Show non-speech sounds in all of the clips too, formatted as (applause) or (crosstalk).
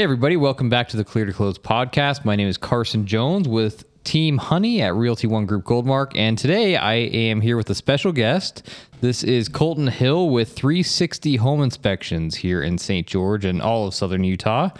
Hey, everybody, welcome back to the Clear to Close podcast. My name is Carson Jones with Team Honey at Realty One Group Goldmark. And today I am here with a special guest. This is Colton Hill with 360 Home Inspections here in St. George and all of Southern Utah.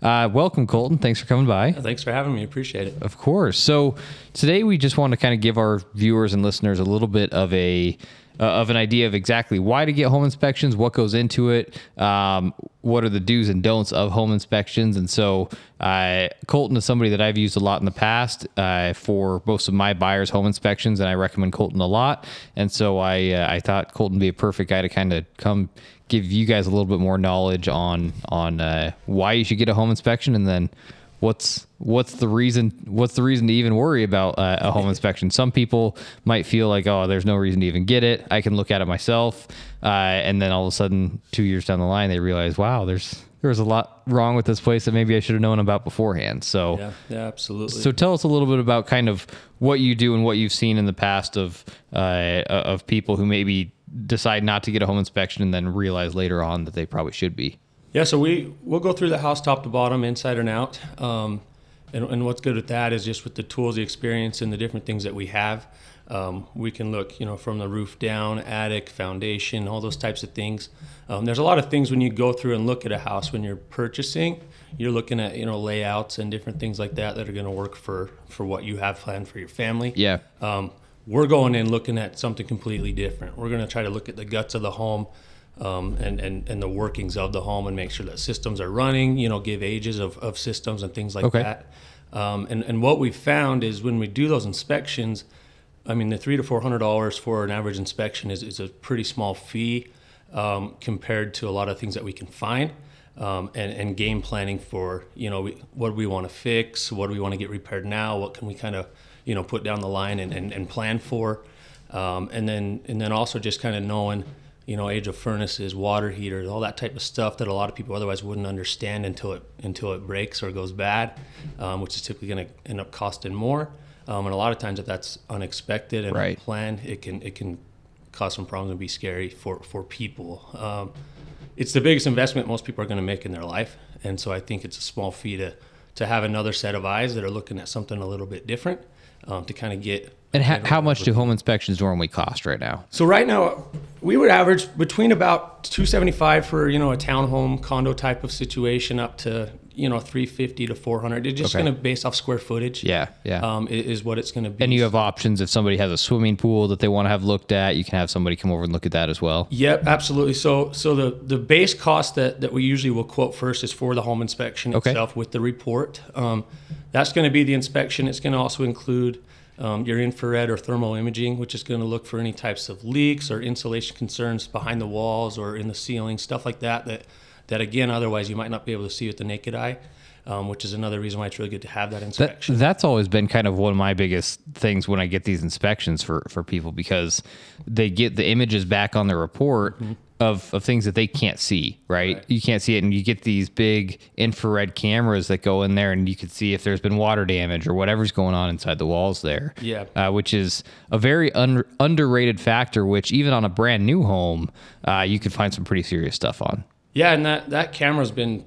Uh, welcome, Colton. Thanks for coming by. Thanks for having me. Appreciate it. Of course. So today we just want to kind of give our viewers and listeners a little bit of a uh, of an idea of exactly why to get home inspections, what goes into it, um, what are the do's and don'ts of home inspections. And so, uh, Colton is somebody that I've used a lot in the past uh, for most of my buyers' home inspections, and I recommend Colton a lot. And so, I uh, I thought Colton would be a perfect guy to kind of come give you guys a little bit more knowledge on on uh, why you should get a home inspection, and then what's what's the reason what's the reason to even worry about uh, a home (laughs) inspection? Some people might feel like oh there's no reason to even get it. I can look at it myself. Uh, and then all of a sudden two years down the line they realize wow there's there's a lot wrong with this place that maybe i should have known about beforehand. So yeah, yeah absolutely. so tell us a little bit about kind of what you do and what you've seen in the past of uh, of people who maybe decide not to get a home inspection and then realize later on that they probably should be yeah, so we we'll go through the house top to bottom, inside and out. Um, and, and what's good with that is just with the tools, the experience, and the different things that we have. Um, we can look, you know, from the roof down, attic, foundation, all those types of things. Um, there's a lot of things when you go through and look at a house when you're purchasing. You're looking at you know layouts and different things like that that are going to work for for what you have planned for your family. Yeah. Um, we're going in looking at something completely different. We're going to try to look at the guts of the home um, and, and, and the workings of the home and make sure that systems are running, you know, give ages of, of systems and things like okay. that. Um, and, and what we found is when we do those inspections, I mean, the three to four hundred dollars for an average inspection is, is a pretty small fee um, compared to a lot of things that we can find. Um, and, and game planning for you know we, what do we want to fix, what do we want to get repaired now, what can we kind of you know put down the line and, and, and plan for, um, and then and then also just kind of knowing you know, age of furnaces, water heaters, all that type of stuff that a lot of people otherwise wouldn't understand until it until it breaks or goes bad, um, which is typically going to end up costing more. Um, and a lot of times, if that's unexpected and right. unplanned, it can it can cause some problems and be scary for for people. Um, it's the biggest investment most people are going to make in their life, and so I think it's a small fee to to have another set of eyes that are looking at something a little bit different um, to kind of get and ha- how much do home inspections normally cost right now? So right now, we would average between about 275 for you know a townhome condo type of situation up to you know 350 to 400. It's just okay. going to base off square footage. Yeah, yeah. Um, is what it's going to be. And you have options if somebody has a swimming pool that they want to have looked at. You can have somebody come over and look at that as well. Yep, absolutely. So so the the base cost that that we usually will quote first is for the home inspection okay. itself with the report. Um, that's going to be the inspection. It's going to also include um, your infrared or thermal imaging, which is going to look for any types of leaks or insulation concerns behind the walls or in the ceiling, stuff like that. That that again, otherwise you might not be able to see with the naked eye. Um, which is another reason why it's really good to have that inspection. That, that's always been kind of one of my biggest things when I get these inspections for for people because they get the images back on the report, mm-hmm of, of things that they can't see, right? right? You can't see it, and you get these big infrared cameras that go in there, and you can see if there's been water damage or whatever's going on inside the walls there. Yeah, uh, which is a very un- underrated factor. Which even on a brand new home, uh, you could find some pretty serious stuff on. Yeah, and that that camera's been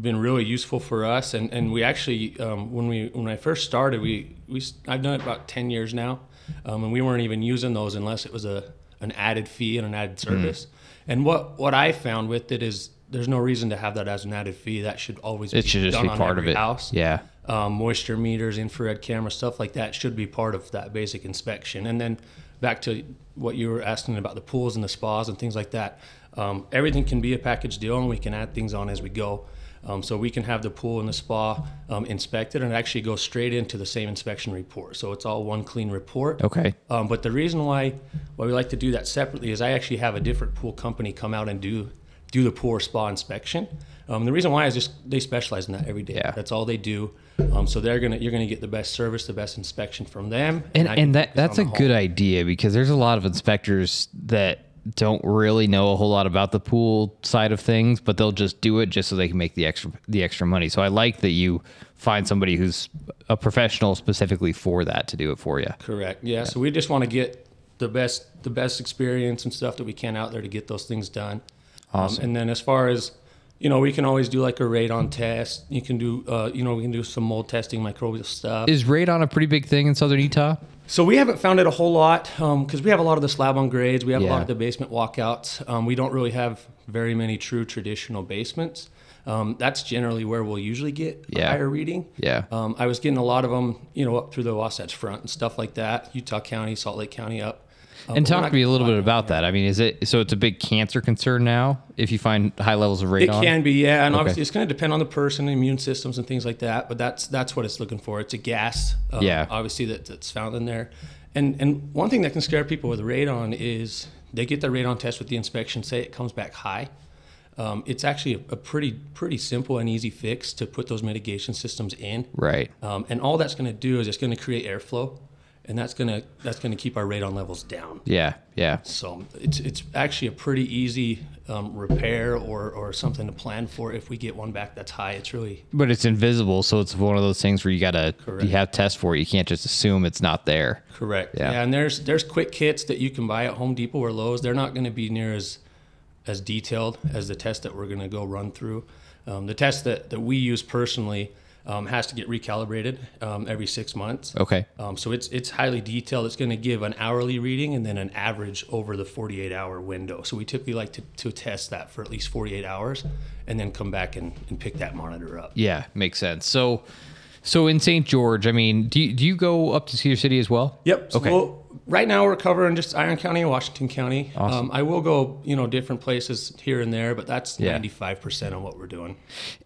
been really useful for us, and and we actually um, when we when I first started, we we I've done it about ten years now, um, and we weren't even using those unless it was a an added fee and an added mm-hmm. service. Mm. And what what I found with it is there's no reason to have that as an added fee. That should always it be should just be part of it. House. Yeah. Um, moisture meters, infrared camera, stuff like that should be part of that basic inspection. And then back to what you were asking about the pools and the spas and things like that. Um, everything can be a package deal, and we can add things on as we go. Um, so we can have the pool and the spa um, inspected and actually go straight into the same inspection report. So it's all one clean report. Okay. Um, but the reason why why we like to do that separately is I actually have a different pool company come out and do do the pool or spa inspection. Um, the reason why is just they specialize in that every day. Yeah. That's all they do. Um, so they're gonna you're gonna get the best service, the best inspection from them. And and, and that that's a good idea because there's a lot of inspectors that don't really know a whole lot about the pool side of things, but they'll just do it just so they can make the extra the extra money. So I like that you find somebody who's a professional specifically for that to do it for you. Correct. Yeah. yeah. So we just want to get the best the best experience and stuff that we can out there to get those things done. Awesome. Um, and then as far as you know, we can always do like a radon test. You can do, uh, you know, we can do some mold testing, microbial stuff. Is radon a pretty big thing in southern Utah? So we haven't found it a whole lot because we have a lot of the slab on grades. We have a lot of the basement walkouts. Um, we don't really have very many true traditional basements. Um, that's generally where we'll usually get a Yeah. higher reading. Yeah. Um, I was getting a lot of them, you know, up through the Wasatch Front and stuff like that. Utah County, Salt Lake County, up. And talk not to me a little bit about that. I mean, is it so? It's a big cancer concern now. If you find high levels of radon, It can be, yeah, and Okay. obviously it's going to depend on the person, immune systems, and things like that. But that's that's what it's looking for. It's a gas, um, Yeah. obviously that, that's found in there. And and one thing that can scare people with radon is they get the radon test with the inspection, say it comes back high. Um, it's actually a, a pretty pretty simple and easy fix to put those mitigation systems in. right? Um, and all that's going to do is it's going to create airflow, and that's going to that's to keep our radon levels down. Yeah, yeah. So it's it's actually a pretty easy um, repair or or something to plan for if we get one back that's high. It's really But it's invisible, so it's one of those things where you gotta Correct. you have tests for it. You can't just assume it's not there. correct. Yeah. and there's there's quick kits that you can buy at Home Depot or Lowe's. They're not going to be near as as detailed as the test that we're going to go run through. Um, the test that that we use personally um, has to get recalibrated um, every six months. Okay. Um, so it's it's highly detailed. It's going to give an hourly reading and then an average over the 48 hour window. So we typically like to, to test that for at least 48 hours and then come back and, and pick that monitor up. Yeah, makes sense. So, so in St. George, I mean, do you, do you go up to Cedar City as well? Yep. So Okay. we'll- right now we're covering just Iron County and Washington County. Um, I will go, you know, different places here and there, but that's 95% of what we're doing.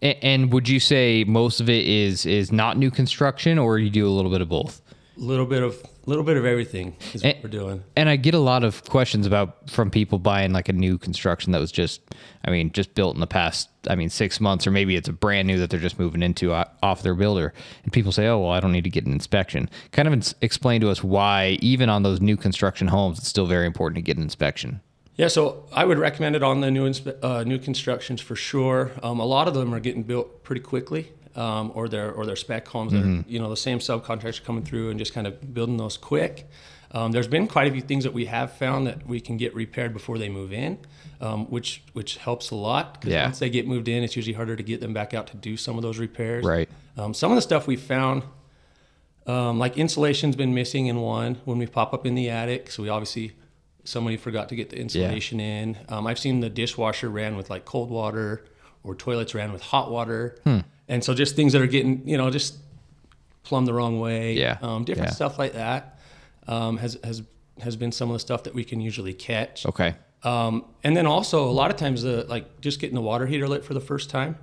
And, and would you say most of it is is not new construction, or you do a little bit of both? A little bit of little bit of everything is what And- we're doing. And I get a lot of questions about from people buying like a new construction that was just, I mean, just built in the past, I mean, six months, or maybe it's a brand new that they're just moving into off their builder. And people say, oh, well, I don't need to get an inspection. Kind of ins- explain to us why, even on those new construction homes, it's still very important to get an inspection. Yeah, so I would recommend it on the new inspe- uh, new constructions for sure. Um, a lot of them are getting built pretty quickly, um, or they're or they're spec homes. That are, you know, the same subcontractors coming through and just kind of building those quick. Um, there's been quite a few things that we have found that we can get repaired before they move in, um, which which helps a lot. 'cause Yeah. Once they get moved in, it's usually harder to get them back out to do some of those repairs. Right. Um, some of the stuff we found, um, like insulation's been missing in one when we pop up in the attic. So we obviously somebody forgot to get the insulation in. Um, I've seen the dishwasher ran with like cold water, or toilets ran with hot water, Hmm. And so just things that are getting you know just plumbed the wrong way. Yeah, Um, different yeah. stuff like that um, has has has been some of the stuff that we can usually catch. Okay. Um, and then also a lot of times the like just getting the water heater lit for the first time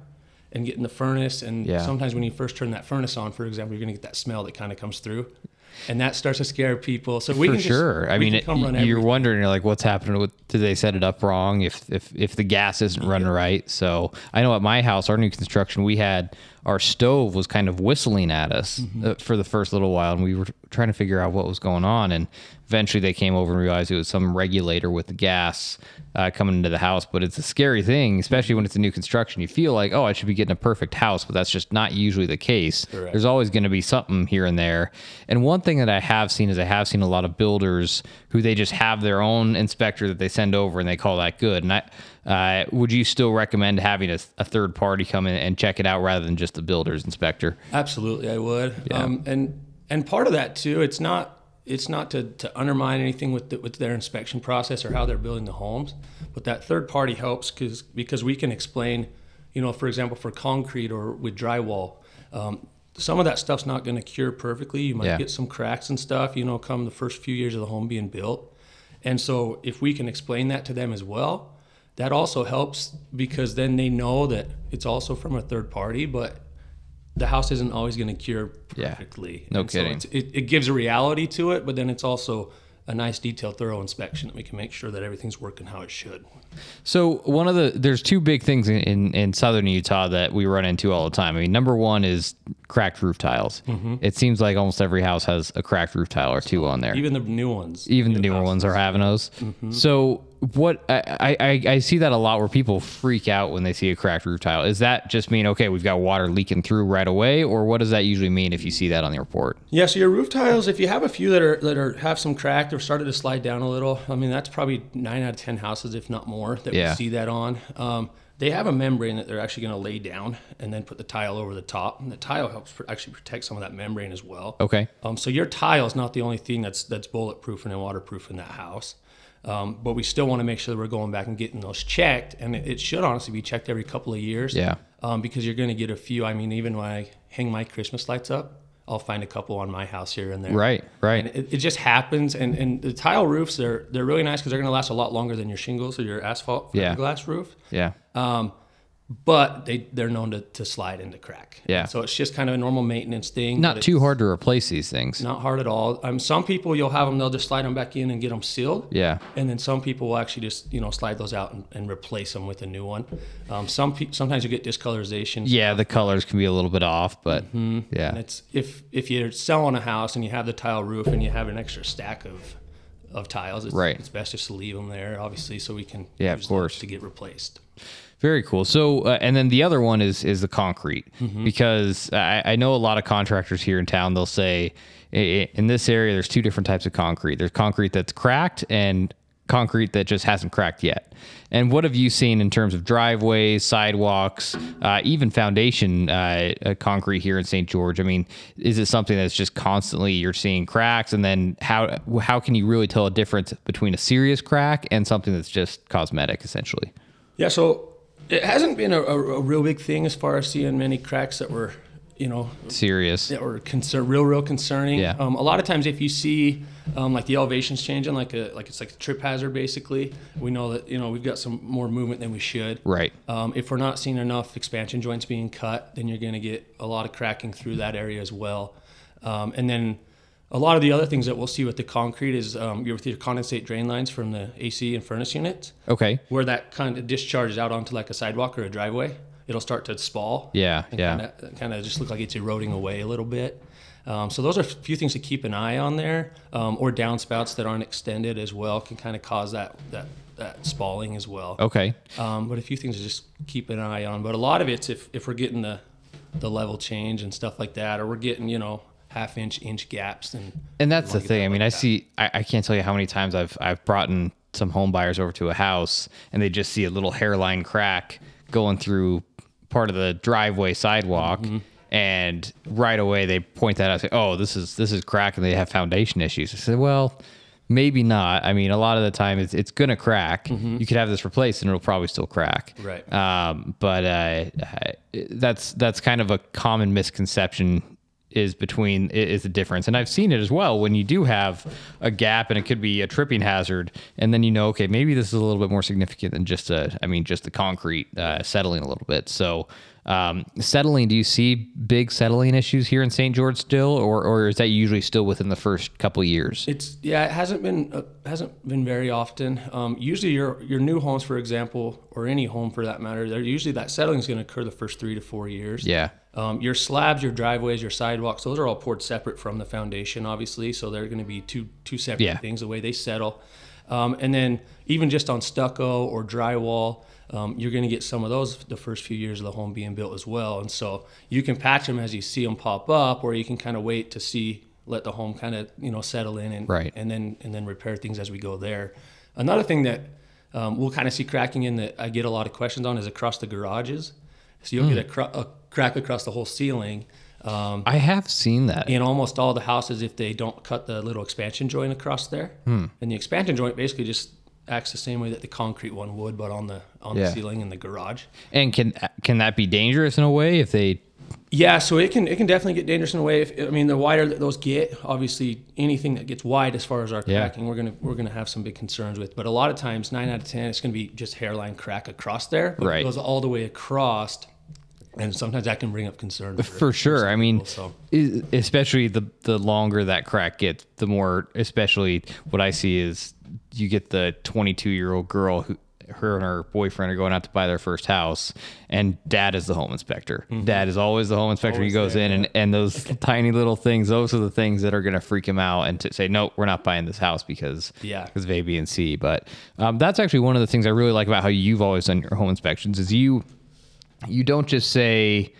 and getting the furnace and Yeah. sometimes when you first turn that furnace on, for example, you're gonna get that smell that kind of comes through. And that starts to scare people. So we For can just- sure. I mean, it, you're everything. wondering, you're like, what's happening with, did they set it up wrong? If, if, if the gas isn't running right. So I know at my house, our new construction, we had our stove was kind of whistling at us Mm-hmm. uh, for the first little while. And we were trying to figure out what was going on. And eventually they came over and realized it was some regulator with the gas uh, coming into the house. But it's a scary thing, especially when it's a new construction. You feel like, oh, I should be getting a perfect house, but that's just not usually the case. Correct. There's always going to be something here and there. And one thing that I have seen is I have seen a lot of builders who they just have their own inspector that they send over and they call that good. And I, uh, would you still recommend having a, a third party come in and check it out rather than just the builder's inspector? Absolutely, I would. Um, and and part of that too, it's not it's not to, to undermine anything with the, with their inspection process or how they're building the homes, but that third party helps because because we can explain, you know, for example, for concrete or with drywall, um, some of that stuff's not going to cure perfectly. You might Yeah. get some cracks and stuff, you know, come the first few years of the home being built. And so if we can explain that to them as well, that also helps because then they know that it's also from a third party, but the house isn't always going to cure Yeah. perfectly. No And so kidding. it's, it, it gives a reality to it, but then it's also a nice, detailed, thorough inspection that we can make sure that everything's working how it should. So one of the there's two big things in, in, in southern Utah that we run into all the time. I mean, number one is cracked roof tiles. Mm-hmm. It seems like almost every house has a cracked roof tile or two on there. Even the new ones. even the newer ones are having those. Mm-hmm. So what I, I I see that a lot where people freak out when they see a cracked roof tile. Is that just mean okay, we've got water leaking through right away, or what does that usually mean if you see that on the report? Yeah, so your roof tiles, if you have a few that are that are have some cracked or started to slide down a little, I mean that's probably nine out of ten houses, if not more, that Yeah. we see that on. Um, they have a membrane that they're actually going to lay down and then put the tile over the top. And the tile helps pr- actually protect some of that membrane as well. Okay. Um, so your tile is not the only thing that's that's bulletproof and waterproof in that house. Um, but we still want to make sure that we're going back and getting those checked, and it, it should honestly be checked every couple of years. Yeah. Um, because you're going to get a few. I mean, even when I hang my Christmas lights up, I'll find a couple on my house here and there. Right. Right. And it, it just happens, and, and the tile roofs they're they're really nice because they're going to last a lot longer than your shingles or your asphalt Yeah. glass roof. yeah. Um, but they they're known to, to slide into crack. Yeah. So it's just kind of a normal maintenance thing. Not too hard to replace these things. Not hard at all. Um, some people you'll have them they'll just slide them back in and get them sealed. Yeah. And then some people will actually just you know slide those out and, and replace them with a new one. Um, some pe- sometimes you get discolorization. Yeah. The colors can be a little bit off, but yeah. And it's if if you're selling a house and you have the tile roof and you have an extra stack of of tiles, it's, Right. it's best just to leave them there, obviously, so we can Yeah, of course. to get replaced. Very cool. So, uh, and then the other one is is the concrete Mm-hmm. because I, I know a lot of contractors here in town. They'll say "I- I- in this area there's two different types of concrete. There's concrete that's cracked and concrete that just hasn't cracked yet. And what have you seen in terms of driveways, sidewalks, uh, even foundation uh, uh, concrete here in St. George? I mean, is it something that's just constantly you're seeing cracks, and then how how can you really tell a difference between a serious crack and something that's just cosmetic, essentially? Yeah, so it hasn't been a, a, a real big thing as far as seeing many cracks that were, you know, Serious. that were concern, real, real concerning. Yeah. Um, a lot of times, if you see um, like the elevations changing, like a like it's like a trip hazard, basically, we know that you know we've got some more movement than we should. Right. Um, if we're not seeing enough expansion joints being cut, then you're going to get a lot of cracking through that area as well. Um, and then a lot of the other things that we'll see with the concrete is um, you're with your condensate drain lines from the AC and furnace units, Okay. where that kind of discharges out onto like a sidewalk or a driveway. It'll start to spall. Yeah, yeah. Kind of just look like it's eroding away a little bit. Um, so those are a few things to keep an eye on there, um, or downspouts that aren't extended as well can kind of cause that that that spalling as well. Okay. Um, but a few things to just keep an eye on. But a lot of it's if, if we're getting the the level change and stuff like that, or we're getting you know half inch inch gaps and And that's the thing. I mean, like I that. see. I, I can't tell you how many times I've I've brought in some home buyers over to a house, and they just see a little hairline crack going through part of the driveway sidewalk, Mm-hmm. and right away they point that out. Say, "Oh, this is this is crack," and they have foundation issues. I said, "Well." Maybe not. I mean, a lot of the time it's it's gonna crack. You could have this replaced and it'll probably still crack. Mm-hmm. Right. Um, but uh, that's that's kind of a common misconception is between is the difference and i've seen it as well when you do have a gap and it could be a tripping hazard and then you know okay maybe this is a little bit more significant than just a i mean just the concrete uh, settling a little bit so um, settling do you see big settling issues here in st george still or, or is that usually still within the first couple years It's yeah, it hasn't been uh, hasn't been very often. Um, usually, your your new homes, for example, or any home for that matter, they're usually that settling is going to occur the first three to four years. yeah Um, your slabs, your driveways, your sidewalks, those are all poured separate from the foundation, obviously. So they're going to be two two separate Yeah. things the way they settle. Um, and then even just on stucco or drywall, um, you're going to get some of those the first few years of the home being built as well. And so you can patch them as you see them pop up, or you can kind of wait to see let the home kind of you know settle in and Right. and then and then repair things as we go there. Another thing that um, we'll kind of see cracking in that I get a lot of questions on is across the garages. So you'll Hmm. get a, cr- a crack across the whole ceiling. Um, i have seen that in almost all the houses, if they don't cut the little expansion joint across there, Hmm. and the expansion joint basically just acts the same way that the concrete one would, but on the on Yeah. the ceiling in the garage. and can can that be dangerous in a way if they Yeah, so it can it can definitely get dangerous in a way. If I mean, the wider that those get, obviously anything that gets wide as far as our Yeah. cracking, we're gonna we're gonna have some big concerns with. But a lot of times, nine out of ten, it's gonna be just hairline crack across there. But Right. It goes all the way across, and sometimes that can bring up concerns. for sure. I mean, so. especially the the longer that crack gets, the more. Especially what I see is you get the 22 year old girl who. Her and her boyfriend are going out to buy their first house, and dad is the home inspector. Dad is always the home inspector. he Mm-hmm. Goes there, in, and, and those (laughs) tiny little things, those are the things that are going to freak him out and to say, no, we're not buying this house because Yeah. because of A, B, and C. But um, that's actually one of the things I really like about how you've always done your home inspections is you you don't just say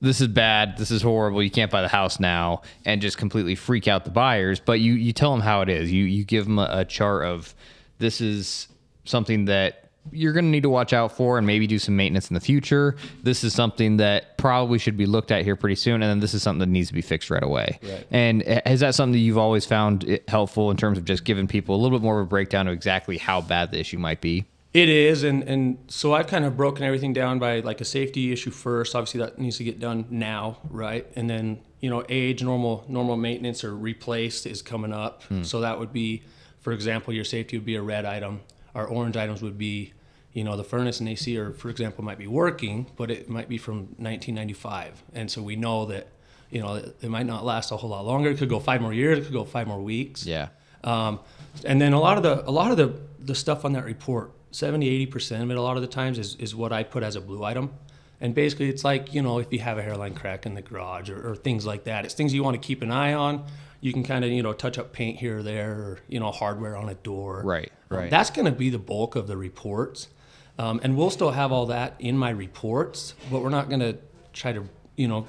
this is bad, this is horrible, you can't buy the house now, and just completely freak out the buyers. But you you tell them how it is. You you give them a, a chart of this is something that you're going to need to watch out for and maybe do some maintenance in the future. This is something that probably should be looked at here pretty soon, and then this is something that needs to be fixed right away. Right. And eh, is that something that you've always found helpful in terms of just giving people a little bit more of a breakdown of exactly how bad the issue might be? It is, and and so I've kind of broken everything down by like a safety issue first. Obviously, that needs to get done now, right? And then you know, age, normal normal maintenance or replaced is coming up. So that would be, for example, your safety would be a red item. Our orange items would be, you know, the furnace and AC, or for example, might be working, but it might be from 1995, and so we know that, you know, it, it might not last a whole lot longer. It could go five more years. It could go five more weeks. Yeah. Um, and then a lot of the a lot of the the stuff on that report, 70, 80 percent of it, a lot of the times is is what I put as a blue item. And basically, it's like you know, if you have a hairline crack in the garage or, or things like that, it's things you want to keep an eye on. You can kind of you know touch up paint here or there, or you know, hardware on a door. Right, Um, right. that's going to be the bulk of the reports, um, and we'll still have all that in my reports, but we're not going to try to you know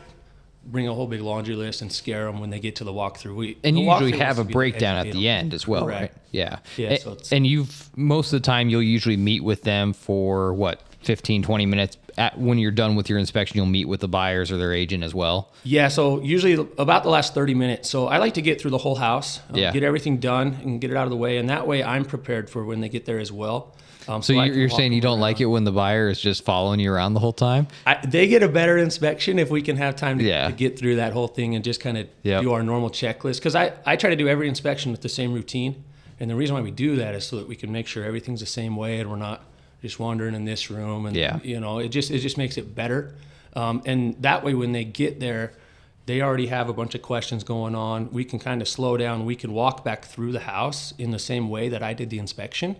bring a whole big laundry list and scare them when they get to the walkthrough. We And you usually have a to be to breakdown at the end as well, Correct. right? Yeah. Yeah, A- so it's- and you've most of the time you'll usually meet with them for what 15 20 minutes at when you're done with your inspection you'll meet with the buyers or their agent as well. Yeah, so usually about the last 30 minutes. So I like to get through the whole house, um, Yeah. get everything done, and get it out of the way. And that way I'm prepared for when they get there as well. Um, So I you're, you're saying you don't like it when the buyer is just following you around the whole time? I, they get a better inspection if we can have time to, Yeah. to get through that whole thing and just kind of Yep. do our normal checklist. Because I, I try to do every inspection with the same routine. And the reason why we do that is so that we can make sure everything's the same way and we're not just wandering in this room. And, Yeah. you know, it just, it just makes it better. Um, and that way, when they get there, they already have a bunch of questions going on. We can kind of slow down. We can walk back through the house in the same way that I did the inspection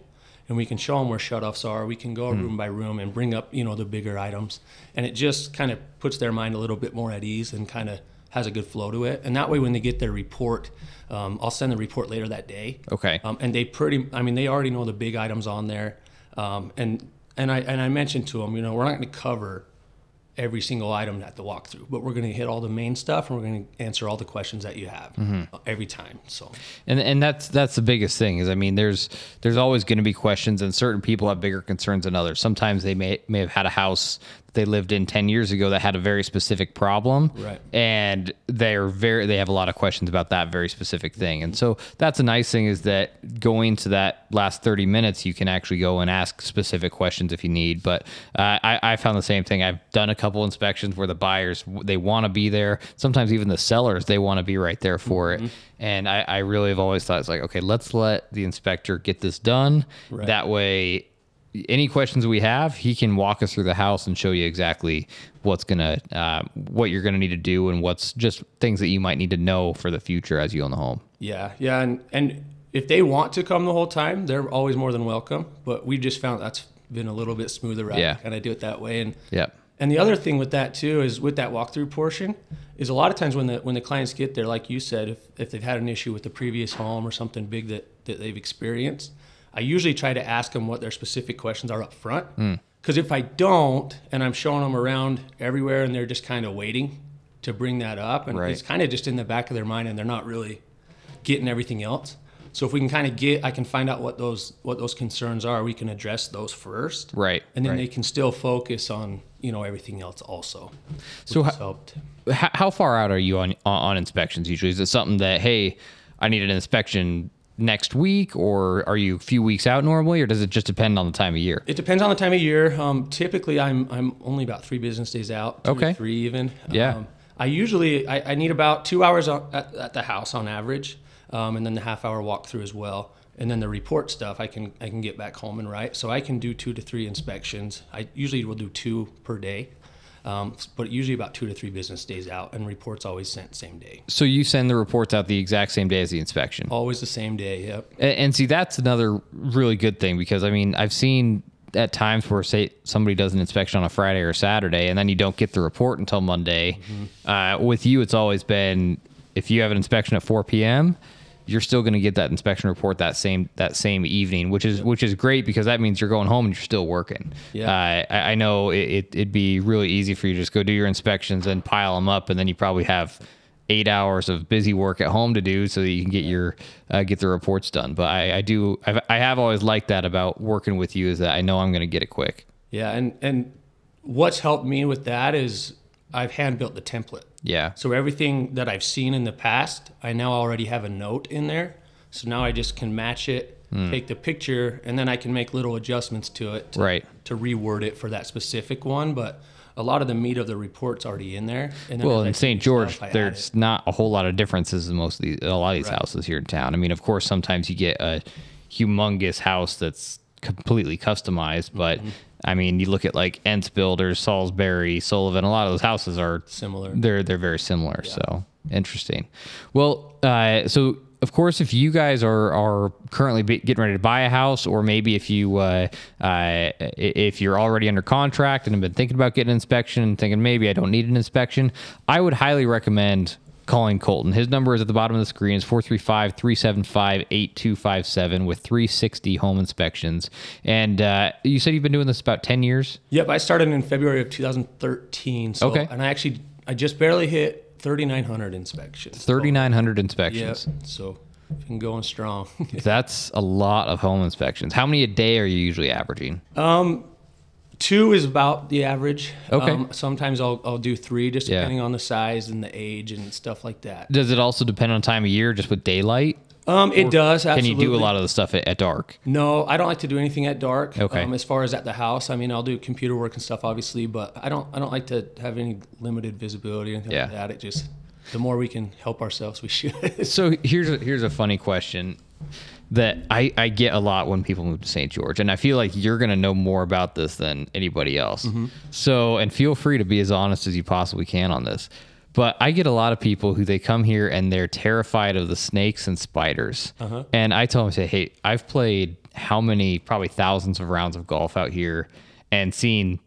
and we can show them where shutoffs are. We can go room by room and bring up, you know, the bigger items, and it just kind of puts their mind a little bit more at ease and kind of has a good flow to it. And that way, when they get their report, um, I'll send the report later that day. Okay. Um, and they pretty, I mean, they already know the big items on there, um, and and I and I mentioned to them, you know, we're not going to cover every single item at the walkthrough, but we're going to hit all the main stuff and we're going to answer all the questions that you have uh, every time. So. And and that's that's the biggest thing is I mean there's there's always going to be questions and certain people have bigger concerns than others. Sometimes they may may have had a house they lived in 10 years ago that had a very specific problem Right. and they're very they have a lot of questions about that very specific thing. And so that's a nice thing is that going to that last 30 minutes you can actually go and ask specific questions if you need. But uh, I I found the same thing. I've done a couple inspections where the buyers they want to be there. Sometimes even the sellers they want to be right there for it. And I, I really have always thought it's like, okay, let's let the inspector get this done. That way, any questions we have, he can walk us through the house and show you exactly what's gonna, uh, what you're gonna need to do, and what's just things that you might need to know for the future as you own the home. Yeah, yeah, and and if they want to come the whole time, they're always more than welcome. But we just found that's been a little bit smoother route. Yeah. kind of do it that way. And yeah, and the other thing with that too is with that walkthrough portion is a lot of times when the when the clients get there, like you said, if if they've had an issue with the previous home or something big that that they've experienced, I usually try to ask them what their specific questions are up front. Hmm. Because if I don't, and I'm showing them around everywhere, and they're just kind of waiting to bring that up, and Right. it's kind of just in the back of their mind, and they're not really getting everything else. So if we can kind of get, I can find out what those what those concerns are. We can address those first, Right, And then right. they can still focus on you know everything else also. So helped. how, how far out are you on on inspections usually? Is it something that hey, I need an inspection next week, or are you a few weeks out normally, or does it just depend on the time of year? It depends on the time of year. Um, typically, I'm I'm only about three business days out. Okay. three even. Yeah. Um, I usually I, I need about two hours on, at, at the house on average, um, and then the half hour walkthrough as well. And then the report stuff, I can I can get back home and write. So I can do two to three inspections. I usually will do two per day, um, but usually about two to three business days out. And reports always sent same day. So you send the reports out the exact same day as the inspection. Always the same day. Yep. And, and see, that's another really good thing because I mean, I've seen at times where say somebody does an inspection on a Friday or Saturday, and then you don't get the report until Monday. Uh, with you, it's always been if you have an inspection at 4 p.m. You're still going to get that inspection report that same that same evening, which is which is great because that means you're going home and you're still working. Yeah. Uh, I, I know it, it, it'd be really easy for you to just go do your inspections and pile them up, and then you probably have eight hours of busy work at home to do so that you can get your uh, get the reports done. But I, I do I've, I have always liked that about working with you is that I know I'm going to get it quick. Yeah, and and what's helped me with that is I've hand built the template. Yeah. So everything that I've seen in the past, I now already have a note in there. So now I just can match it, Hmm. take the picture, and then I can make little adjustments to it to, Right. to reword it for that specific one. But a lot of the meat of the report's already in there. And then Well, in St. George, add there's not a whole lot of differences in most of these, a lot of these Right. houses here in town. I mean, of course, sometimes you get a humongous house that's completely customized, but Mm-hmm. I mean, you look at like Ence Builders, Salisbury, Sullivan. A lot of those houses are Similar. They're they're very similar. So interesting. Well, uh, so of course, if you guys are are currently be, getting ready to buy a house, or maybe if you uh, uh, if you're already under contract and have been thinking about getting an inspection and thinking maybe I don't need an inspection, I would highly recommend calling Colton. His number is at the bottom of the screen. It's 435-375-8257 with 360 home inspections. And uh, you said you've been doing this about 10 years? Yep, I started in February of 2013. So, Okay. And I actually, I just barely hit 3,900 inspections. 3,900 Yep. inspections. So, been going strong. (laughs) That's a lot of home inspections. How many a day are you usually averaging? Two is about the average. Okay. Um, sometimes I'll, I'll do three, just Yeah. depending on the size and the age and stuff like that. Does it also depend on time of year, just with daylight? Um, it does. Absolutely. Can you do a lot of the stuff at, at dark? No, I don't like to do anything at dark. Okay. Um, as far as at the house, I mean, I'll do computer work and stuff, obviously, but I don't. I don't like to have any limited visibility or anything Yeah. like that. It just the more we can help ourselves, we should. So (laughs) here's a, here's a funny question that I, I get a lot when people move to St. George, and I feel like you're gonna know more about this than anybody else. So and feel free to be as honest as you possibly can on this. But I get a lot of people who they come here and they're terrified of the snakes and spiders. And I tell them, say, hey, I've played how many, probably thousands of rounds of golf out here and seen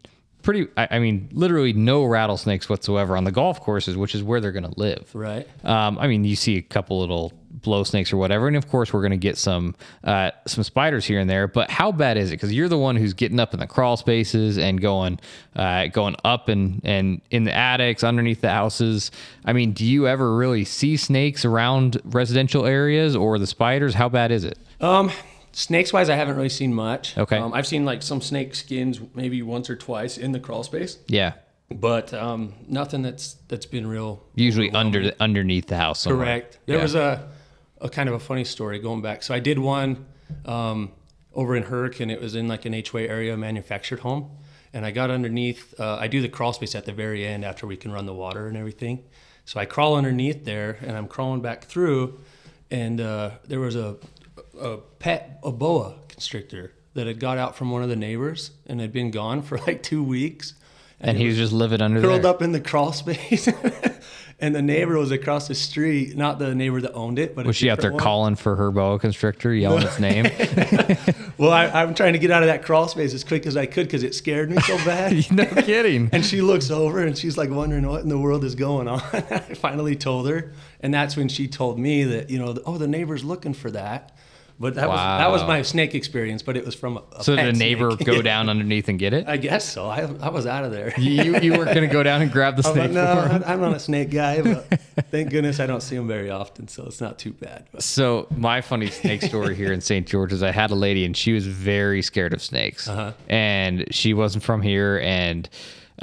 pretty, I, I mean, literally no rattlesnakes whatsoever on the golf courses, which is where they're going to live. right. Um, I mean, you see a couple little blow snakes or whatever, and of course we're going to get some uh, some spiders here and there. But how bad is it? Because you're the one who's getting up in the crawl spaces and going uh, going up and and in the attics, underneath the houses. I mean, do you ever really see snakes around residential areas or the spiders? How bad is it? Um, snakes wise, I haven't really seen much. Okay. Um, I've seen like some snake skins maybe once or twice in the crawl space, Yeah, but um, nothing that's that's been real. usually under the, underneath the house. Somewhere. Correct. There Yeah. was a, a kind of a funny story going back. So I did one um, over in Hurricane. It was in like an HOA area manufactured home. And I got underneath, uh, I do the crawl space at the very end after we can run the water and everything. So I crawl underneath there and I'm crawling back through. And uh, there was a, a pet, a boa constrictor that had got out from one of the neighbors and had been gone for like two weeks. and he was just living under curled there. up in the crawl space. (laughs) and the neighbor was across the street, not the neighbor that owned it, but a Was she out there one. calling for her boa constrictor, yelling its name? (laughs) Well, I, I'm trying to get out of that crawl space as quick as I could because it scared me so bad. (laughs) no kidding. and she looks over and she's like wondering what in the world is going on. (laughs) I finally told her, and that's when she told me that you know, oh, the neighbor's looking for that. But that was that was my snake experience, but it was from a, a So did a neighbor snake. go (laughs) down underneath and get it? I guess so. I, I was out of there. you you weren't gonna go down and grab the (laughs) snake like, no. I'm not a snake guy, but (laughs) thank goodness I don't see them very often, so it's not too bad. But So my funny snake story here in St. George is I had a lady and she was very scared of snakes, Uh-huh. and she wasn't from here. And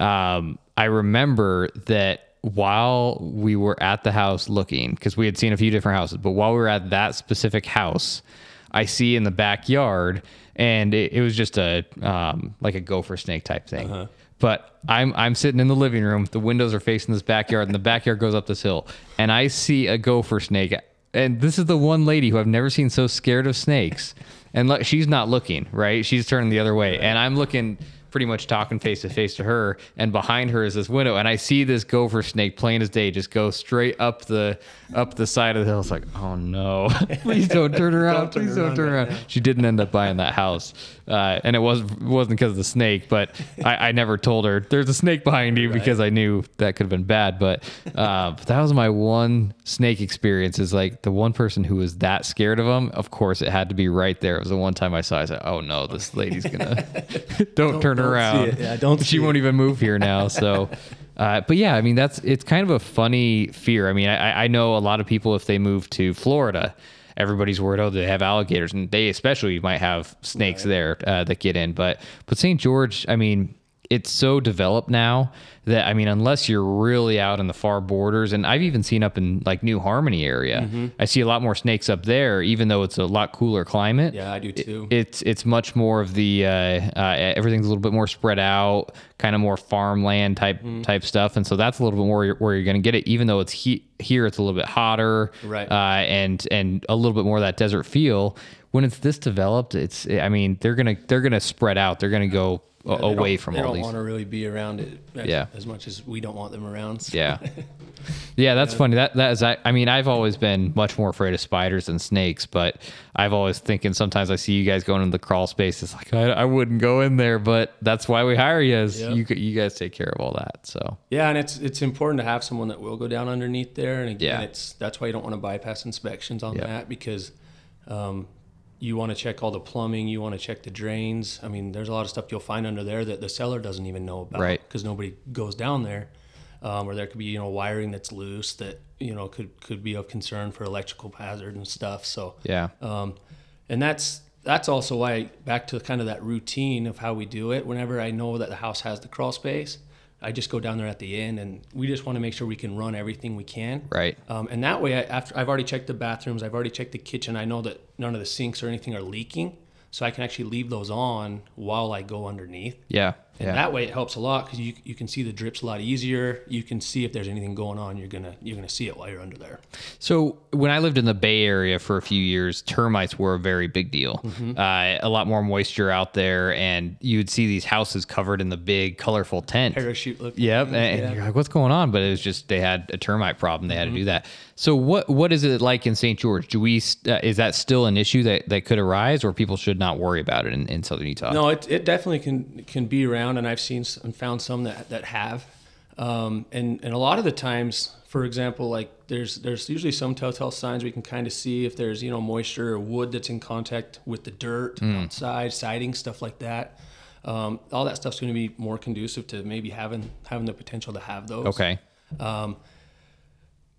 um, I remember that while we were at the house looking, because we had seen a few different houses, but while we were at that specific house, I see in the backyard, and it, it was just a um, like a gopher snake type thing. Uh-huh. But I'm I'm sitting in the living room. The windows are facing this backyard, and the backyard goes up this hill. And I see a gopher snake. And this is the one lady who I've never seen so scared of snakes. And look, she's not looking right; she's turning the other way. And I'm looking, pretty much talking face to face to her. And behind her is this window, and I see this gopher snake, plain as day, just go straight up the up the side of the hill. It's like, oh no! (laughs) Please don't turn (laughs) around! turn Please don't around turn right around! She didn't end up buying that house, uh, and it was wasn't because of the snake. But I, I never told her there's a snake behind you because I knew that could have been bad. But, uh, but that was my one snake experience. Is like the one person who was that scared of them. Of course, it had to be right there. It was the one time I saw. I said, "Oh no, this lady's gonna (laughs) don't, turn around. it. Yeah, don't (laughs) She won't even move here now." So. (laughs) Uh, but yeah, I mean that's it's kind of a funny fear. I mean, I, I know a lot of people if they move to Florida, everybody's worried oh they have alligators, and they especially might have snakes there uh, that get in. But but St. George, I mean, it's so developed now that I mean, unless you're really out in the far borders, and I've even seen up in like New Harmony area, Mm-hmm. I see a lot more snakes up there, even though it's a lot cooler climate. Yeah, I do too. It's it's much more of the uh, uh, everything's a little bit more spread out, kind of more farmland type Mm-hmm. type stuff, and so that's a little bit more where you're, where you're going to get it. Even though it's he, here, it's a little bit hotter, Right. Uh, and and a little bit more of that desert feel. When it's this developed, it's I mean they're gonna they're gonna spread out. They're gonna go away from all from they don't these. want to really be around it as, Yeah. as much as we don't want them around. so- Yeah. (laughs) Yeah, that's funny. That that is. I, I mean, I've always been much more afraid of spiders than snakes, but I've always thinking sometimes I see you guys going into the crawl space. It's like I, I wouldn't go in there, but that's why we hire you. Is Yeah. you you guys take care of all that. So Yeah, and it's it's important to have someone that will go down underneath there. And again, Yeah. it's that's why you don't want to bypass inspections on Yeah. that because um, you want to check all the plumbing, you want to check the drains. I mean, there's a lot of stuff you'll find under there that the seller doesn't even know about, Right. Because nobody goes down there, um, or there could be you know wiring that's loose that you know could could be of concern for electrical hazard and stuff. So yeah, um, and that's that's also why back to kind of that routine of how we do it. Whenever I know that the house has the crawl space, I just go down there at the end, and we just want to make sure we can run everything we can. right. Um, and that way, I, after I've already checked the bathrooms, I've already checked the kitchen. I know that none of the sinks or anything are leaking, so I can actually leave those on while I go underneath. Yeah, And yeah. that way, it helps a lot because you, you can see the drips a lot easier. You can see if there's anything going on. You're gonna you're gonna see it while you're under there. So when I lived in the Bay Area for a few years, termites were a very big deal. Mm-hmm. Uh, a lot more moisture out there, and you'd see these houses covered in the big, colorful tent. Parachute look. Yep, and, and you're like, "What's going on?" But it was just they had a termite problem. They had to Mm-hmm. do that. So what what is it like in St. George? Do we uh, is that still an issue that, that could arise, or people should not worry about it in, in Southern Utah? No, it, it definitely can can be around, and I've seen and found some that that have, um, and and a lot of the times, for example, like there's there's usually some telltale signs we can kind of see if there's you know moisture or wood that's in contact with the dirt Hmm. outside, siding, stuff like that. Um, all that stuff's going to be more conducive to maybe having having the potential to have those. Okay.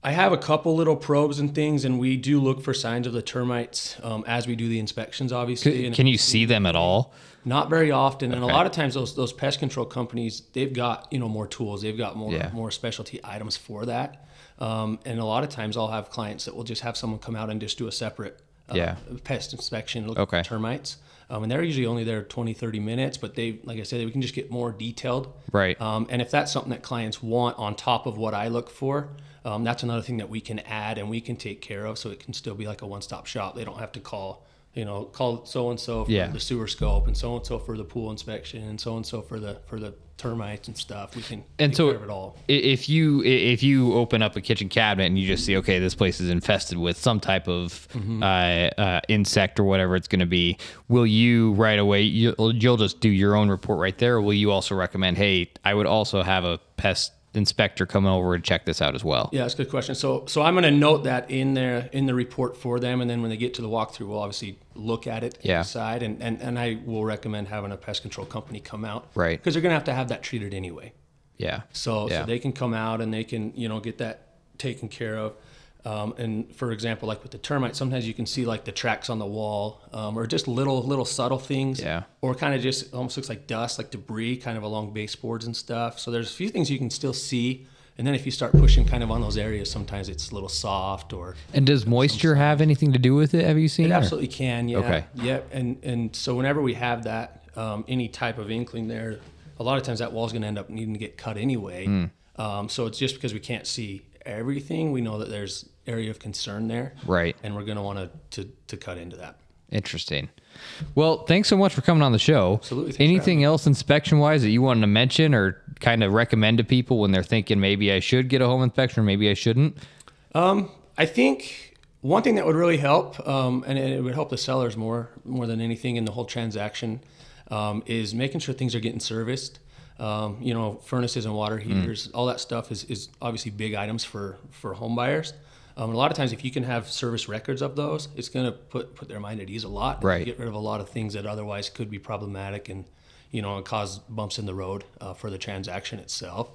I have a couple little probes and things, and we do look for signs of the termites um, as we do the inspections, obviously. and Can you see them at all? Not very often, and a lot of times those those pest control companies they've got you know more tools, they've got more Yeah. more specialty items for that, um, and a lot of times I'll have clients that will just have someone come out and just do a separate uh, Yeah. pest inspection, look Okay. at termites, um, and they're usually only there 20, 30 minutes, but they like I said we can just get more detailed, Right. um, and if that's something that clients want on top of what I look for, um, that's another thing that we can add and we can take care of, so it can still be like a one-stop shop. They don't have to call, you know, call so and so for Yeah. the sewer scope and so and so for the pool inspection and so and so for the for the termites and stuff. We can And take so care of it all. if you if you open up a kitchen cabinet and you just see okay this place is infested with some type of Mm-hmm. uh, uh, insect or whatever it's going to be will you right away you'll, you'll just do your own report right there or will you also recommend hey i would also have a pest inspector come over and check this out as well Yeah, that's a good question. So, so I'm going to note that in there in the report for them, and then when they get to the walkthrough, we'll obviously look at it Yeah. inside, and, and and I will recommend having a pest control company come out, Right. Because they're going to have to have that treated anyway. yeah So, Yeah. so they can come out and they can, you know, get that taken care of. Um, and for example, like with the termites, sometimes you can see like the tracks on the wall, um, or just little little subtle things, Yeah. or kind of just almost looks like dust, like debris, kind of along baseboards and stuff. So there's a few things you can still see. And then if you start pushing kind of on those areas, sometimes it's a little soft or and does moisture have anything to do with it have you seen it absolutely can, yeah. Okay. Yep. And and so whenever we have that, um, any type of inkling there, a lot of times that wall is going to end up needing to get cut anyway. Hmm. Um, so it's just because we can't see everything, we know that there's area of concern there, right and we're going to want to to cut into that. Interesting. Well, thanks so much for coming on the show. Absolutely. Thanks Anything else inspection wise that you wanted to mention or kind of recommend to people when they're thinking maybe I should get a home inspection or maybe I shouldn't? I think one thing that would really help, um, and it would help the sellers more more than anything in the whole transaction, um, is making sure things are getting serviced. Um, you know, furnaces and water heaters, all that stuff is, is obviously big items for for home buyers. Um, a lot of times, if you can have service records of those, it's going to put put their mind at ease a lot. Right. Get rid of a lot of things that otherwise could be problematic and you know cause bumps in the road uh, for the transaction itself.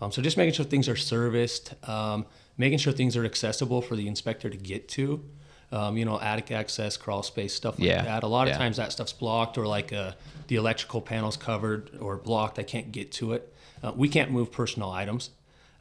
Um, so just making sure things are serviced, um, making sure things are accessible for the inspector to get to. Um, you know, attic access, crawl space, stuff like Yeah. that. A lot of Yeah. times that stuff's blocked, or like uh, the electrical panel's covered or blocked. I can't get to it. Uh, we can't move personal items,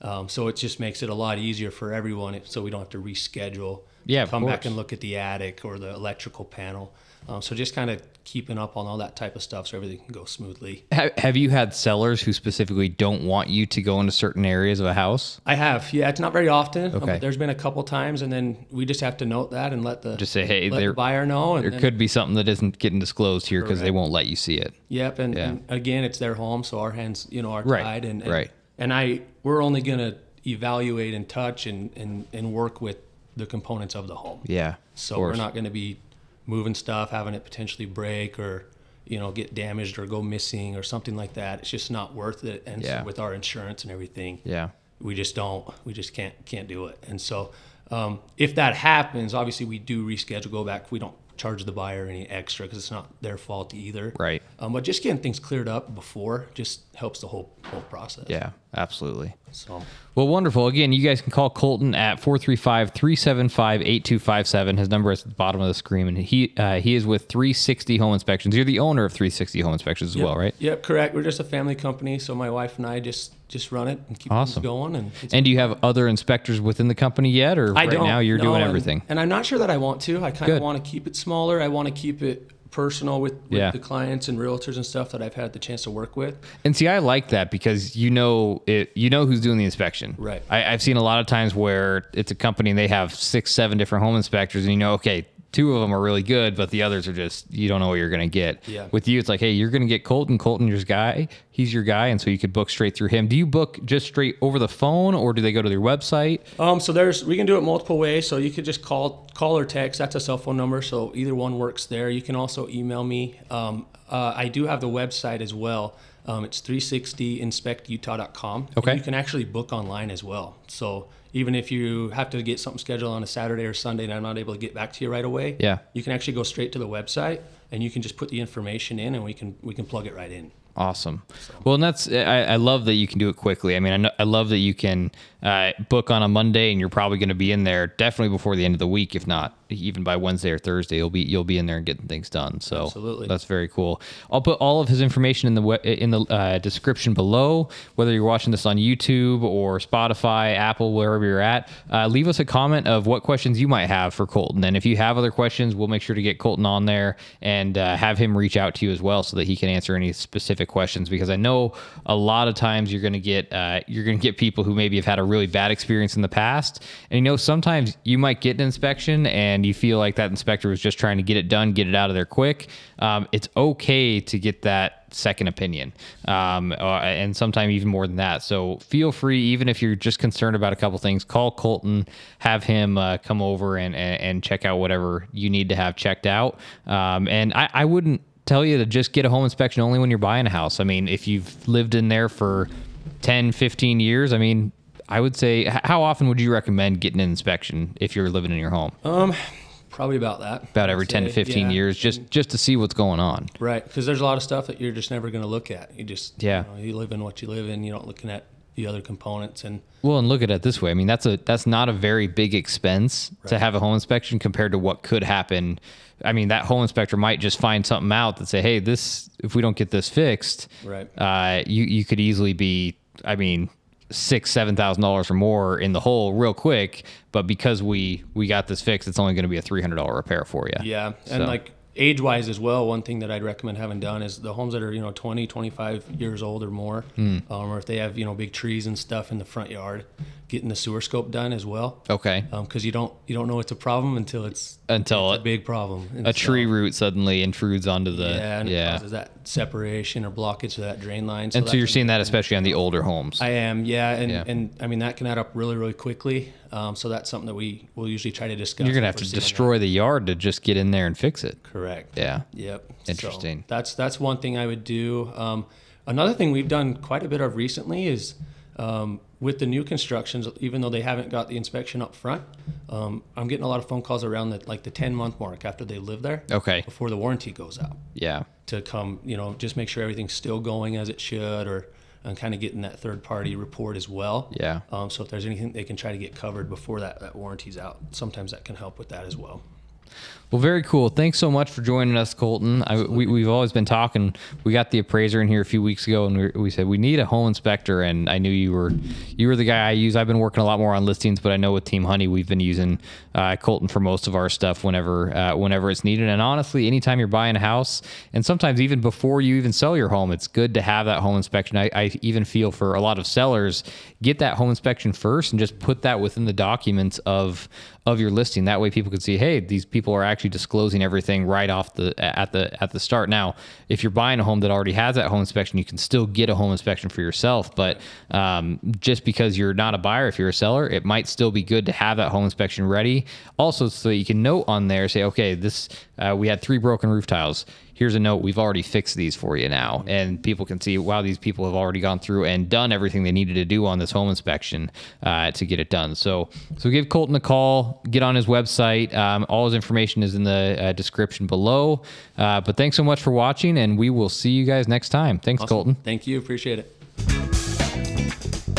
um, so it just makes it a lot easier for everyone. So we don't have to reschedule. Yeah, come back and look at the attic or the electrical panel. Um, so just kind of keeping up on all that type of stuff so everything can go smoothly. Ha- Have you had sellers who specifically don't want you to go into certain areas of a house? I have, yeah. It's not very often. um, Okay. but there's been a couple times, and then we just have to note that and let the Just say, hey, the buyer know. And there then- could be something that isn't getting disclosed here because they won't let you see it. Yep, and, Yeah. and again, it's their home, so our hands, you know, are Right, tied, and, and right. And I, we're only gonna evaluate and touch and and and work with the components of the home. Yeah. So we're not gonna be moving stuff, having it potentially break or you know get damaged or go missing or something like that. It's just not worth it. And Yeah. so with our insurance and everything, Yeah. we just don't we just can't can't do it and so um, if that happens obviously we do reschedule go back we don't charge the buyer any extra because it's not their fault either Right. um, but just getting things cleared up before just helps the whole whole process Yeah. Absolutely. So Well, wonderful. Again, you guys can call Colton at 435-375-8257. His number is at the bottom of the screen, and he uh, he is with 360 Home Inspections. You're the owner of 360 Home Inspections as yep. well, right? yep correct we're just a family company so my wife and i just just run it and keep Awesome. things going and And do you have other inspectors within the company yet, or I right now you're no, doing everything? And, I'm not sure that I want to. I kind of want to keep it smaller. I want to keep it personal with, with Yeah. the clients and realtors and stuff that I've had the chance to work with. And see, I like that because you know it. You know who's doing the inspection. Right. I, I've seen a lot of times where it's a company and they have six, seven different home inspectors, and you know, okay, two of them are really good, but the others are just you don't know what you're going to get. Yeah. With you, it's like, hey, you're going to get Colton. Colton, your guy. He's your guy, and so you could book straight through him. Do you book just straight over the phone, or do they go to their website? Um, so there's we can do it multiple ways. So you could just call call or text. That's a cell phone number. So either one works there. You can also email me. Um, uh, I do have the website as well. Um, it's 360inspectutah.com. And Okay. you can actually book online as well. So even if you have to get something scheduled on a Saturday or Sunday and I'm not able to get back to you right away, Yeah. you can actually go straight to the website and you can just put the information in and we can we can plug it right in. Awesome. Well, and that's I, I love that you can do it quickly. I mean, I, know, I love that you can uh, book on a Monday, and you're probably going to be in there definitely before the end of the week, if not even by Wednesday or Thursday. You'll be you'll be in there and getting things done. So Absolutely. that's very cool. I'll put all of his information in the in the uh, description below. Whether you're watching this on YouTube or Spotify, Apple, wherever you're at, uh, leave us a comment of what questions you might have for Colton. And if you have other questions, we'll make sure to get Colton on there and uh, have him reach out to you as well, so that he can answer any specific questions. Because I know a lot of times you're going to get uh, you're going to get people who maybe have had a really bad experience in the past, and you know sometimes you might get an inspection and you feel like that inspector was just trying to get it done, get it out of there quick. Um, it's okay to get that second opinion, um, uh, and sometimes even more than that. So feel free, even if you're just concerned about a couple things, call Colton, have him uh, come over and, and and check out whatever you need to have checked out. Um, and I, I wouldn't tell you to just get a home inspection only when you're buying a house. I mean, if you've lived in there for 10, 15 years, I mean, I would say, how often would you recommend getting an inspection if you're living in your home? Um, probably about that. About every 10 to 15 yeah. years, just just to see what's going on. Right, because there's a lot of stuff that you're just never going to look at. You just Yeah. you, know, you live in what you live in. You're not looking at the other components and Well, and look at it this way. I mean, that's a that's not a very big expense to have a home inspection compared to what could happen. I mean, that home inspector might just find something out that say, "Hey, this if we don't get this fixed, Right. uh, you you could easily be, I mean, six seven thousand dollars or more in the hole real quick." But because we we got this fixed, it's only going to be a three hundred dollar repair for you. yeah, and So- like age wise as well. One thing that I'd recommend having done is the homes that are you know 20, 25 years old or more, Hmm. um, or if they have you know big trees and stuff in the front yard, getting the sewer scope done as well. Okay. Because you don't you don't know it's a problem until it's Until it's a big problem. And a so- tree root suddenly intrudes onto the Yeah, and it yeah. causes that separation or blockage to that drain line. and so you're seeing that especially on the older homes. I am, yeah, and Yeah. and I mean that can add up really, really quickly. Um, so that's something that we will usually try to discuss. you're gonna have to seeing that. destroy the yard to just get in there and fix it. Correct. Yeah. Yep. Interesting. So that's that's one thing I would do. Um, another thing we've done quite a bit of recently is um, with the new constructions, even though they haven't got the inspection up front, um, I'm getting a lot of phone calls around the like the 10 month mark after they live there Okay. before the warranty goes out Yeah. to come, you know, just make sure everything's still going as it should, or and kind of getting that third party report as well. Yeah. Um, so if there's anything they can try to get covered before that, that warranty's out, sometimes that can help with that as well. Well, very cool. Thanks so much for joining us, Colton. I, we, we've always been talking. We got the appraiser in here a few weeks ago, and we, we said we need a home inspector. And I knew you were you were the guy I use. I've been working a lot more on listings, but I know with Team Honey, we've been using uh, Colton for most of our stuff whenever uh, whenever it's needed. And honestly, anytime you're buying a house, and sometimes even before you even sell your home, it's good to have that home inspection. I, I even feel for a lot of sellers, get that home inspection first, and just put that within the documents of of your listing. That way, people can see, hey, these people are actually disclosing everything right off the at the at the start. Now, if you're buying a home that already has that home inspection, you can still get a home inspection for yourself. But um, just because you're not a buyer, if you're a seller, it might still be good to have that home inspection ready. Also, so that you can note on there, say, okay, this uh, we had three broken roof tiles here's a note we've already fixed these for you now. And people can see wow these people have already gone through and done everything they needed to do on this home inspection uh, to get it done. So so give colton a call get on his website. Um, all his information is in the uh, description below. Uh, but thanks so much for watching and we will see you guys next time. Thanks Awesome. colton. Thank you. Appreciate it.